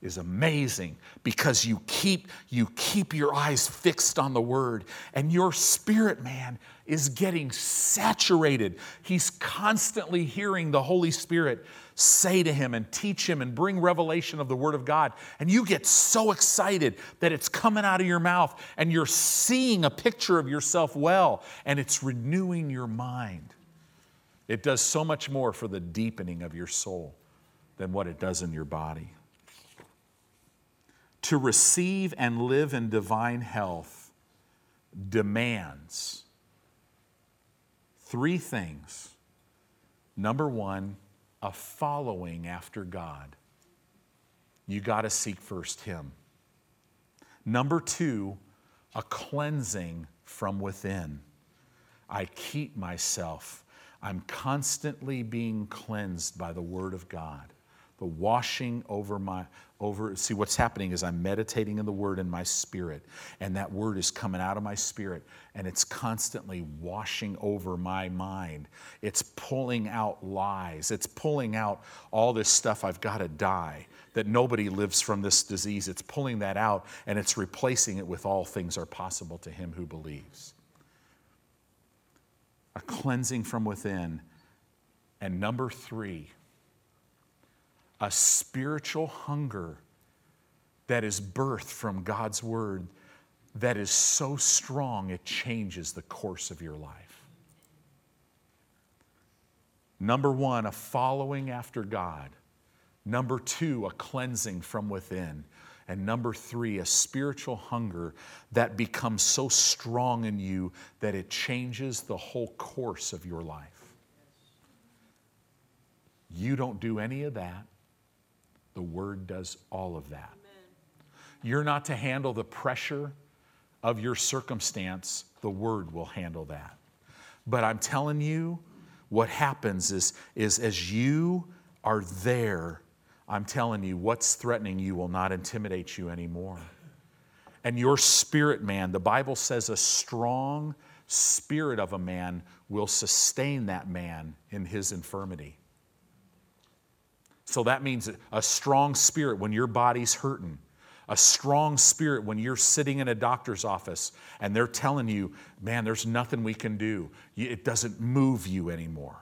is amazing because you keep you keep your eyes fixed on the word. And your spirit man is getting saturated. He's constantly hearing the holy spirit say to him and teach him and bring revelation of the word of god. And you get so excited that it's coming out of your mouth and you're seeing a picture of yourself well and it's renewing your mind. It does so much more for the deepening of your soul than what it does in your body to receive and live in divine health demands three things. Number one, a following after God. You got to seek first Him. Number two, a cleansing from within. I keep myself. I'm constantly being cleansed by the Word of God the washing over my over see what's happening is i'm meditating in the word in my spirit and that word is coming out of my spirit and it's constantly washing over my mind. It's pulling out lies. It's pulling out all this stuff i've got to die that nobody lives from this disease. It's pulling that out and it's replacing it with all things are possible to him who believes. A cleansing from within. And number 3 a spiritual hunger that is birthed from God's word that is so strong it changes the course of your life. Number one, a following after God. Number two, a cleansing from within. And number three, a spiritual hunger that becomes so strong in you that it changes the whole course of your life. You don't do any of that the Word does all of that. Amen. You're not to handle the pressure of your circumstance, the Word will handle that. But I'm telling you, what happens is, is as you are there, I'm telling you, what's threatening you will not intimidate you anymore. And your spirit man, the Bible says a strong spirit of a man will sustain that man in his infirmity. So that means a strong spirit when your body's hurting, a strong spirit when you're sitting in a doctor's office and they're telling you, man, there's nothing we can do. It doesn't move you anymore.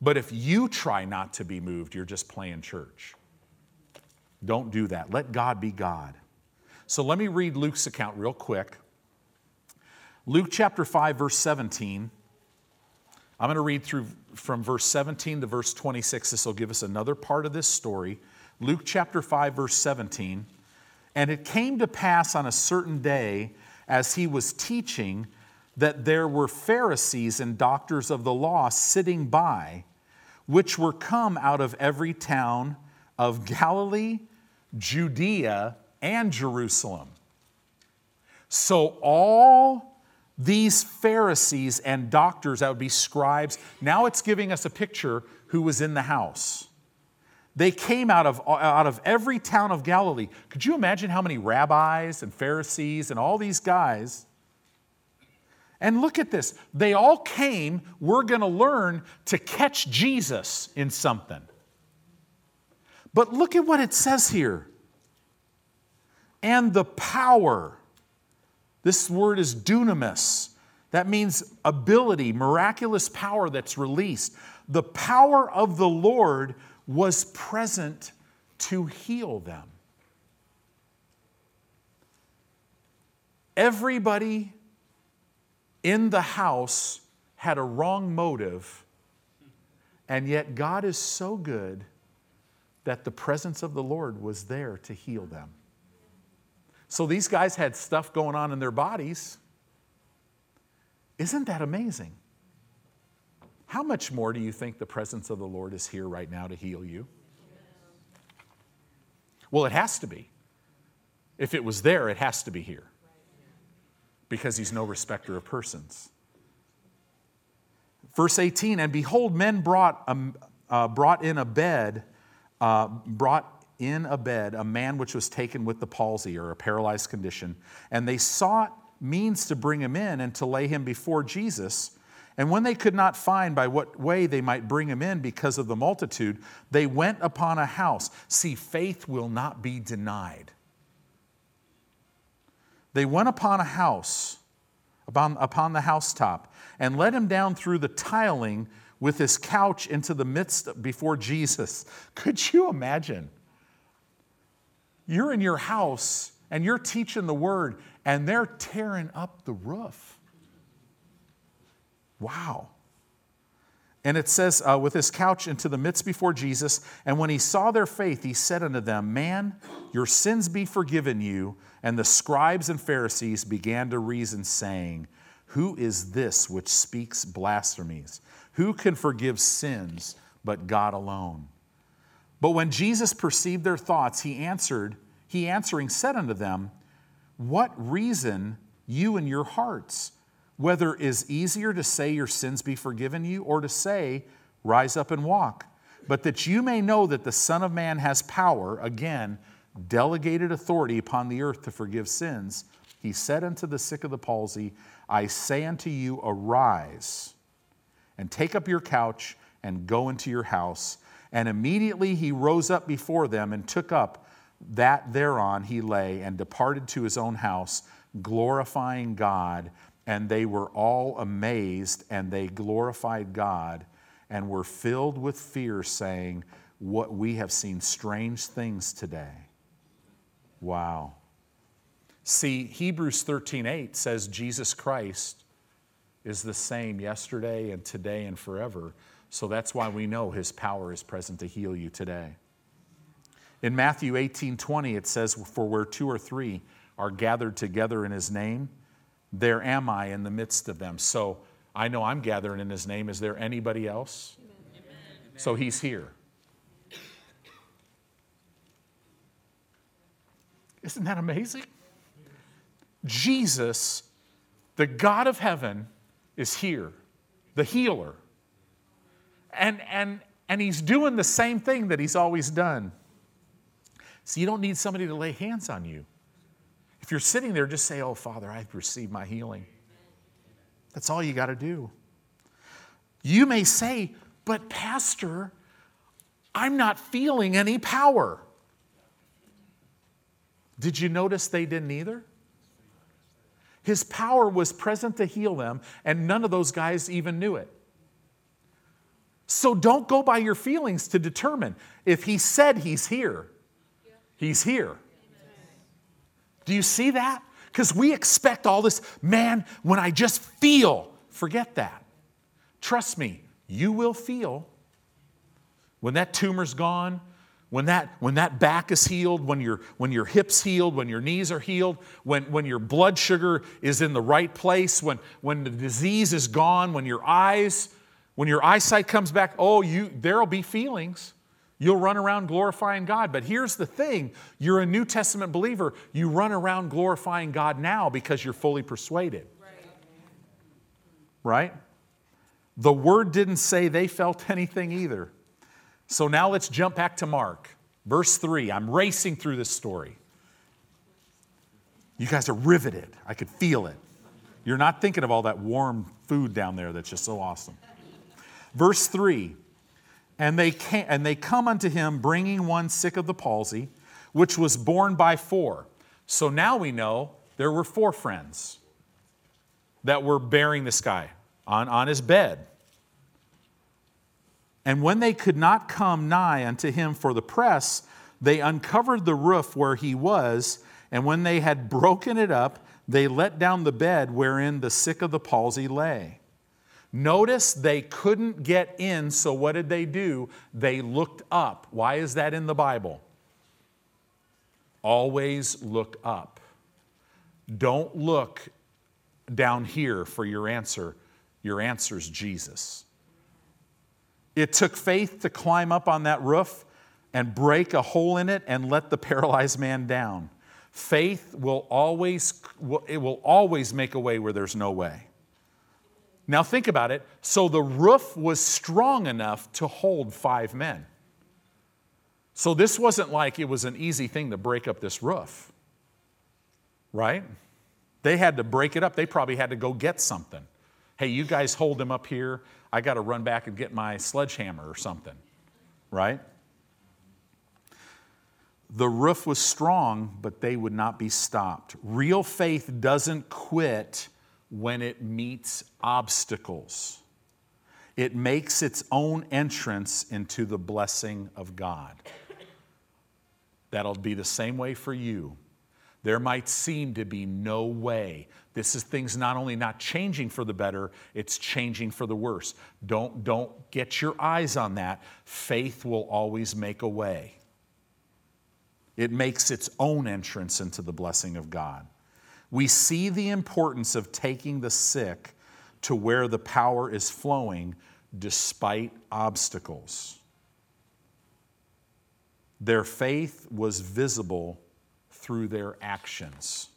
But if you try not to be moved, you're just playing church. Don't do that. Let God be God. So let me read Luke's account real quick. Luke chapter 5, verse 17. I'm going to read through from verse 17 to verse 26. This will give us another part of this story. Luke chapter 5, verse 17. And it came to pass on a certain day, as he was teaching, that there were Pharisees and doctors of the law sitting by, which were come out of every town of Galilee, Judea, and Jerusalem. So all these Pharisees and doctors, that would be scribes, now it's giving us a picture who was in the house. They came out of, out of every town of Galilee. Could you imagine how many rabbis and Pharisees and all these guys? And look at this. They all came, we're going to learn to catch Jesus in something. But look at what it says here. And the power this word is dunamis. That means ability, miraculous power that's released. The power of the Lord was present to heal them. Everybody in the house had a wrong motive, and yet God is so good that the presence of the Lord was there to heal them. So these guys had stuff going on in their bodies. Isn't that amazing? How much more do you think the presence of the Lord is here right now to heal you? Well, it has to be. If it was there, it has to be here. Because he's no respecter of persons. Verse 18 And behold, men brought, um, uh, brought in a bed, uh, brought in a bed a man which was taken with the palsy or a paralyzed condition, and they sought means to bring him in and to lay him before Jesus. And when they could not find by what way they might bring him in because of the multitude, they went upon a house. See, faith will not be denied. They went upon a house, upon, upon the housetop, and let him down through the tiling with his couch into the midst before Jesus. Could you imagine? You're in your house and you're teaching the word, and they're tearing up the roof. Wow. And it says, uh, with his couch into the midst before Jesus, and when he saw their faith, he said unto them, Man, your sins be forgiven you. And the scribes and Pharisees began to reason, saying, Who is this which speaks blasphemies? Who can forgive sins but God alone? But when Jesus perceived their thoughts, he answered, he answering said unto them, What reason you in your hearts? Whether is easier to say your sins be forgiven you, or to say, Rise up and walk? But that you may know that the Son of Man has power, again, delegated authority upon the earth to forgive sins, he said unto the sick of the palsy, I say unto you, arise and take up your couch and go into your house. And immediately he rose up before them and took up that thereon he lay and departed to his own house, glorifying God. And they were all amazed and they glorified God and were filled with fear, saying, What we have seen strange things today. Wow. See, Hebrews 13:8 says Jesus Christ is the same yesterday and today and forever. So that's why we know his power is present to heal you today. In Matthew 18 20, it says, For where two or three are gathered together in his name, there am I in the midst of them. So I know I'm gathering in his name. Is there anybody else? Amen. So he's here. Isn't that amazing? Jesus, the God of heaven, is here, the healer. And, and, and he's doing the same thing that he's always done. So you don't need somebody to lay hands on you. If you're sitting there, just say, Oh, Father, I've received my healing. That's all you got to do. You may say, But, Pastor, I'm not feeling any power. Did you notice they didn't either? His power was present to heal them, and none of those guys even knew it. So don't go by your feelings to determine. If he said he's here, he's here. Do you see that? Because we expect all this, man, when I just feel, forget that. Trust me, you will feel when that tumor's gone, when that, when that back is healed, when your, when your hips healed, when your knees are healed, when, when your blood sugar is in the right place, when, when the disease is gone, when your eyes, when your eyesight comes back, oh, you there'll be feelings. You'll run around glorifying God. But here's the thing you're a New Testament believer. You run around glorifying God now because you're fully persuaded. Right? right? The word didn't say they felt anything either. So now let's jump back to Mark, verse 3. I'm racing through this story. You guys are riveted. I could feel it. You're not thinking of all that warm food down there that's just so awesome. Verse 3 and they, came, and they come unto him bringing one sick of the palsy, which was borne by four. So now we know there were four friends that were bearing this guy on, on his bed. And when they could not come nigh unto him for the press, they uncovered the roof where he was, and when they had broken it up, they let down the bed wherein the sick of the palsy lay. Notice they couldn't get in, so what did they do? They looked up. Why is that in the Bible? Always look up. Don't look down here for your answer. Your answer is Jesus. It took faith to climb up on that roof and break a hole in it and let the paralyzed man down. Faith will always, it will always make a way where there's no way. Now think about it. So the roof was strong enough to hold five men. So this wasn't like it was an easy thing to break up this roof, right? They had to break it up. They probably had to go get something. Hey, you guys hold him up here. I got to run back and get my sledgehammer or something, right? The roof was strong, but they would not be stopped. Real faith doesn't quit when it meets obstacles, it makes its own entrance into the blessing of God. That'll be the same way for you. There might seem to be no way. This is things not only not changing for the better, it's changing for the worse. Don't, don't get your eyes on that. Faith will always make a way. It makes its own entrance into the blessing of God. We see the importance of taking the sick to where the power is flowing despite obstacles. Their faith was visible through their actions.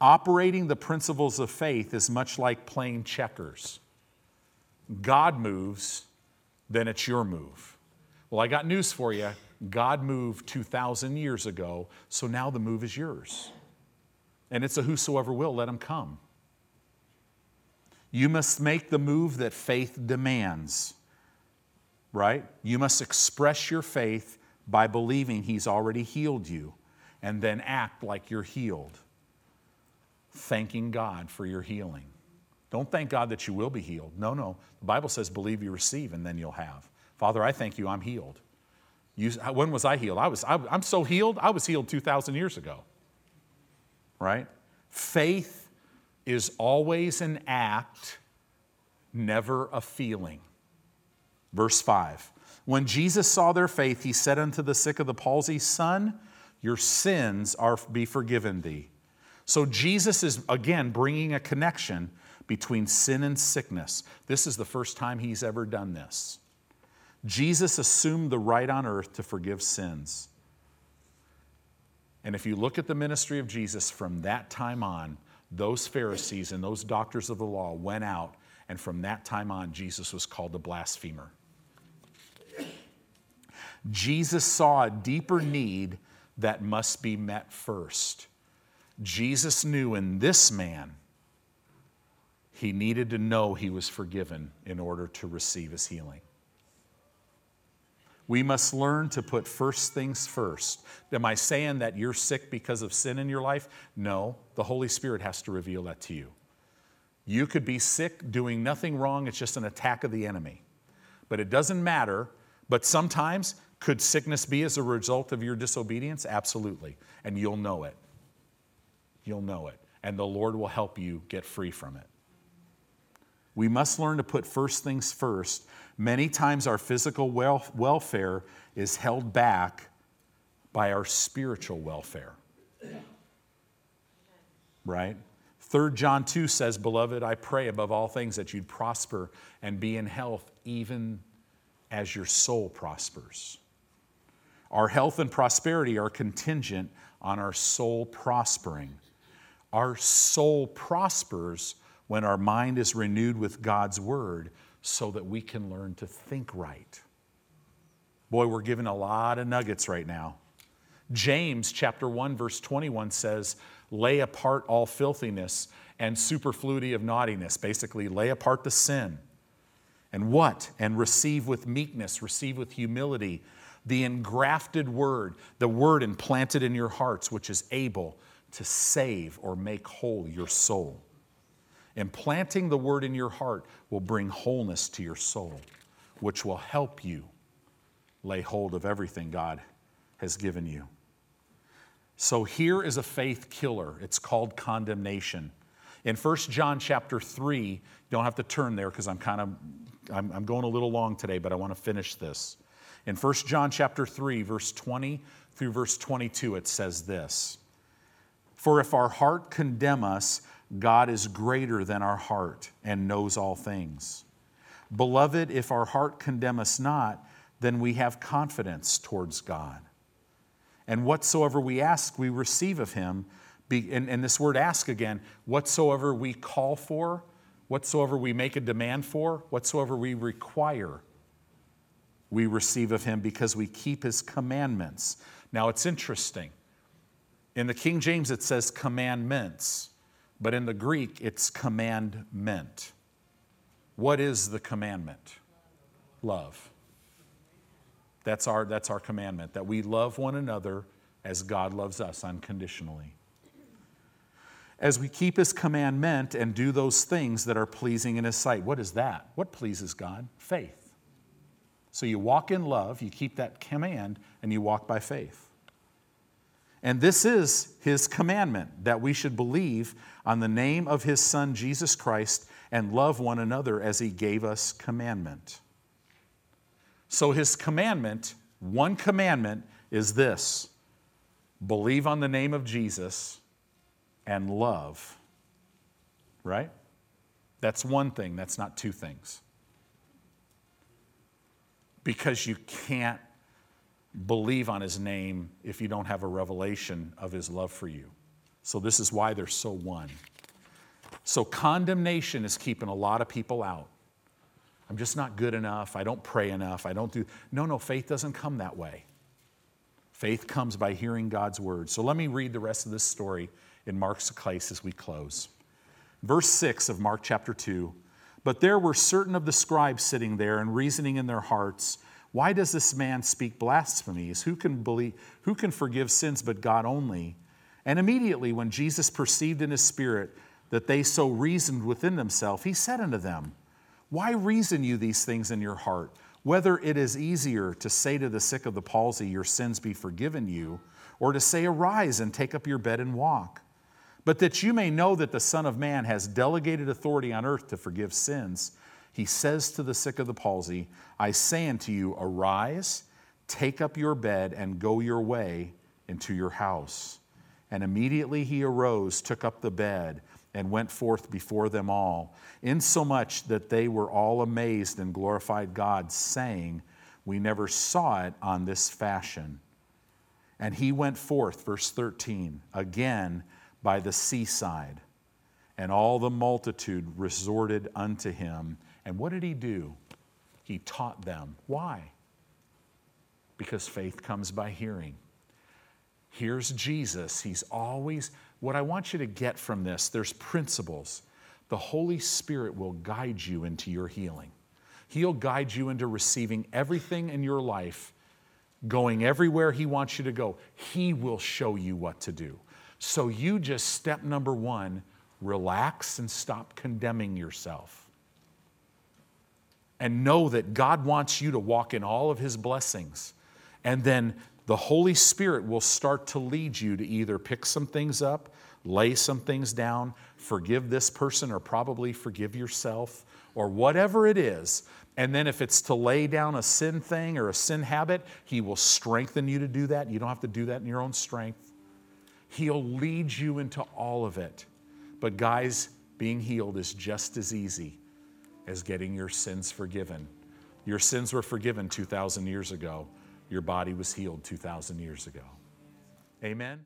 Operating the principles of faith is much like playing checkers. God moves, then it's your move. Well, I got news for you. God moved 2,000 years ago, so now the move is yours. And it's a whosoever will, let him come. You must make the move that faith demands, right? You must express your faith by believing He's already healed you and then act like you're healed, thanking God for your healing. Don't thank God that you will be healed. No, no. The Bible says, believe you receive, and then you'll have. Father, I thank you, I'm healed. You, when was I healed? I was, I, I'm so healed, I was healed 2,000 years ago. Right? Faith is always an act, never a feeling. Verse 5 When Jesus saw their faith, he said unto the sick of the palsy, Son, your sins are be forgiven thee. So Jesus is again bringing a connection between sin and sickness. This is the first time he's ever done this. Jesus assumed the right on earth to forgive sins. And if you look at the ministry of Jesus from that time on, those Pharisees and those doctors of the law went out, and from that time on, Jesus was called a blasphemer. Jesus saw a deeper need that must be met first. Jesus knew in this man, he needed to know he was forgiven in order to receive his healing. We must learn to put first things first. Am I saying that you're sick because of sin in your life? No, the Holy Spirit has to reveal that to you. You could be sick doing nothing wrong, it's just an attack of the enemy. But it doesn't matter. But sometimes, could sickness be as a result of your disobedience? Absolutely. And you'll know it. You'll know it. And the Lord will help you get free from it. We must learn to put first things first Many times our physical welfare is held back by our spiritual welfare. Right? 3 John 2 says, Beloved, I pray above all things that you'd prosper and be in health, even as your soul prospers. Our health and prosperity are contingent on our soul prospering. Our soul prospers when our mind is renewed with God's word so that we can learn to think right. Boy, we're given a lot of nuggets right now. James chapter 1 verse 21 says, "Lay apart all filthiness and superfluity of naughtiness." Basically, lay apart the sin. And what? And receive with meekness, receive with humility the engrafted word, the word implanted in your hearts which is able to save or make whole your soul. Implanting the word in your heart will bring wholeness to your soul, which will help you lay hold of everything God has given you. So here is a faith killer. It's called condemnation. In 1 John chapter 3, you don't have to turn there because I'm kind of I'm, I'm going a little long today, but I want to finish this. In 1 John chapter 3, verse 20 through verse 22, it says this For if our heart condemn us, God is greater than our heart and knows all things. Beloved, if our heart condemn us not, then we have confidence towards God. And whatsoever we ask, we receive of him. And, and this word ask again, whatsoever we call for, whatsoever we make a demand for, whatsoever we require, we receive of him because we keep his commandments. Now it's interesting. In the King James, it says commandments. But in the Greek, it's commandment. What is the commandment? Love. That's our, that's our commandment, that we love one another as God loves us unconditionally. As we keep His commandment and do those things that are pleasing in His sight, what is that? What pleases God? Faith. So you walk in love, you keep that command, and you walk by faith. And this is his commandment that we should believe on the name of his Son, Jesus Christ, and love one another as he gave us commandment. So, his commandment, one commandment, is this believe on the name of Jesus and love. Right? That's one thing, that's not two things. Because you can't believe on his name if you don't have a revelation of his love for you. So, this is why they're so one. So, condemnation is keeping a lot of people out. I'm just not good enough. I don't pray enough. I don't do. No, no, faith doesn't come that way. Faith comes by hearing God's word. So let me read the rest of this story in Mark's place as we close. Verse 6 of Mark chapter 2. But there were certain of the scribes sitting there and reasoning in their hearts, Why does this man speak blasphemies? Who can, believe, who can forgive sins but God only? And immediately, when Jesus perceived in his spirit that they so reasoned within themselves, he said unto them, Why reason you these things in your heart? Whether it is easier to say to the sick of the palsy, Your sins be forgiven you, or to say, Arise and take up your bed and walk. But that you may know that the Son of Man has delegated authority on earth to forgive sins, he says to the sick of the palsy, I say unto you, arise, take up your bed, and go your way into your house. And immediately he arose, took up the bed, and went forth before them all, insomuch that they were all amazed and glorified God, saying, We never saw it on this fashion. And he went forth, verse 13, again by the seaside. And all the multitude resorted unto him. And what did he do? He taught them. Why? Because faith comes by hearing. Here's Jesus. He's always, what I want you to get from this, there's principles. The Holy Spirit will guide you into your healing. He'll guide you into receiving everything in your life, going everywhere He wants you to go. He will show you what to do. So you just, step number one, relax and stop condemning yourself. And know that God wants you to walk in all of His blessings. And then the Holy Spirit will start to lead you to either pick some things up, lay some things down, forgive this person, or probably forgive yourself, or whatever it is. And then if it's to lay down a sin thing or a sin habit, He will strengthen you to do that. You don't have to do that in your own strength. He'll lead you into all of it. But, guys, being healed is just as easy as getting your sins forgiven. Your sins were forgiven 2,000 years ago, your body was healed 2,000 years ago. Amen.